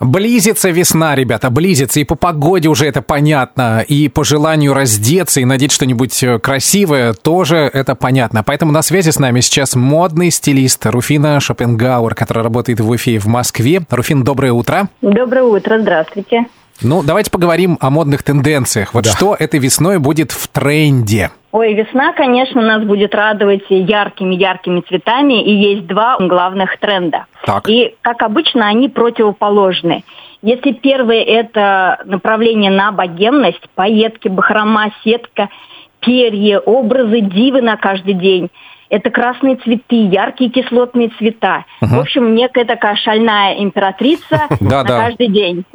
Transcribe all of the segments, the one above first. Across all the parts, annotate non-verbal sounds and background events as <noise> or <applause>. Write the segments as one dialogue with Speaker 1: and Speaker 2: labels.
Speaker 1: Близится весна, ребята, близится, и по погоде уже это понятно, и по желанию раздеться и надеть что-нибудь э, красивое тоже это понятно. Поэтому на связи с нами сейчас модный стилист Руфина Шопенгауэр, которая работает в Уфе и в Москве. Руфин, доброе утро.
Speaker 2: Доброе утро, здравствуйте.
Speaker 1: Ну, давайте поговорим о модных тенденциях. Вот да. что этой весной будет в тренде?
Speaker 2: Ой, весна, конечно, нас будет радовать яркими-яркими цветами, и есть два главных тренда. Так. И, как обычно, они противоположны. Если первый – это направление на богемность, пайетки, бахрома, сетка, перья, образы, дивы на каждый день – это красные цветы, яркие кислотные цвета. Угу. В общем, некая такая шальная императрица <laughs> на каждый день. <laughs>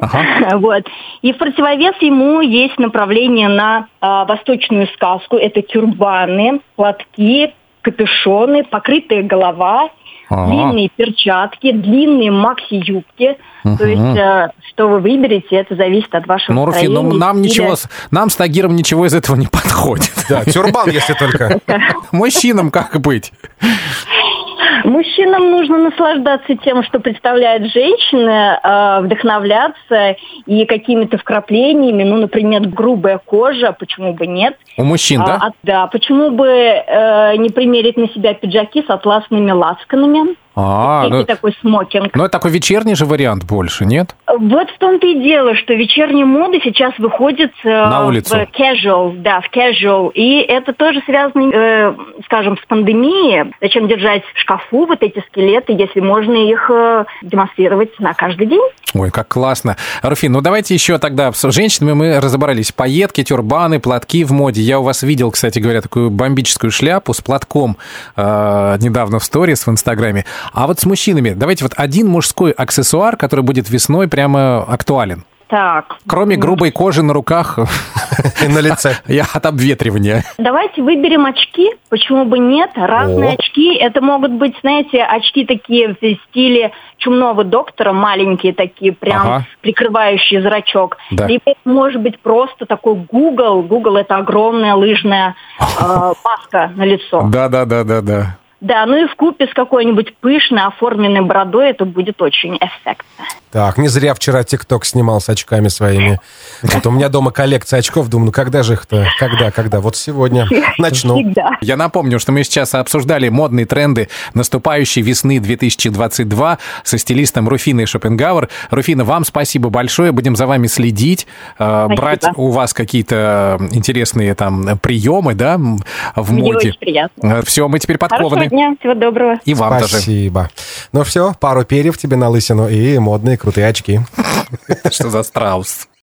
Speaker 2: Вот. И в противовес ему есть направление на а, восточную сказку. Это тюрбаны, платки, капюшоны, покрытая голова а длинные перчатки, длинные макси-юбки. Угу. То есть, э, что вы выберете, это зависит от вашего ну, Руфи, ну,
Speaker 1: нам ничего, нам с Тагиром ничего из этого не <laughs> подходит.
Speaker 3: Да, тюрбан, если только.
Speaker 1: Мужчинам как быть?
Speaker 2: Мужчинам нужно наслаждаться тем, что представляет женщина, э, вдохновляться и какими-то вкраплениями, ну, например, грубая кожа, почему бы нет.
Speaker 1: У мужчин, да? А,
Speaker 2: да, почему бы э, не примерить на себя пиджаки с атласными лацканами? А, ну, такой смокинг.
Speaker 1: Ну, это такой вечерний же вариант больше, нет?
Speaker 2: Вот в том-то и дело, что вечерние моды сейчас выходят э,
Speaker 1: На улицу.
Speaker 2: в casual, да, в casual. И это тоже связано, э, скажем, с пандемией. Зачем держать в шкафу вот эти скелеты, если можно их э, демонстрировать на каждый день?
Speaker 1: Ой, как классно. Руфин, ну давайте еще тогда с женщинами мы разобрались. Пайетки, тюрбаны, платки в моде. Я у вас видел, кстати говоря, такую бомбическую шляпу с платком э, недавно в сторис в Инстаграме. А вот с мужчинами, давайте вот один мужской аксессуар, который будет весной прямо актуален.
Speaker 2: Так.
Speaker 1: Кроме грубой кожи на руках
Speaker 3: и на лице. <laughs>
Speaker 1: Я от обветривания.
Speaker 2: Давайте выберем очки. Почему бы нет? Разные О. очки. Это могут быть, знаете, очки такие в стиле чумного доктора, маленькие такие, прям ага. прикрывающие зрачок. Да. Либо это может быть просто такой Google. Google это огромная лыжная <laughs> э, маска на лицо.
Speaker 1: Да, да, да, да, да.
Speaker 2: Да, ну и в купе с какой-нибудь пышной оформленной бородой это будет очень эффектно.
Speaker 3: Так, не зря вчера ТикТок снимал с очками своими. Вот у меня дома коллекция очков, думаю, ну когда же их-то? Когда, когда? Вот сегодня <laughs> начну.
Speaker 1: Я напомню, что мы сейчас обсуждали модные тренды наступающей весны 2022 со стилистом Руфиной Шопенгауэр. Руфина, вам спасибо большое, будем за вами следить, э, спасибо. брать у вас какие-то интересные там приемы, да, в Мне моде. Очень приятно. Э, все, мы теперь подкованы.
Speaker 2: Хорошего дня, всего доброго.
Speaker 1: И вам
Speaker 3: спасибо. тоже. Спасибо. Ну все, пару перьев тебе на лысину и модные крутые очки. <laughs>
Speaker 1: Что за страус?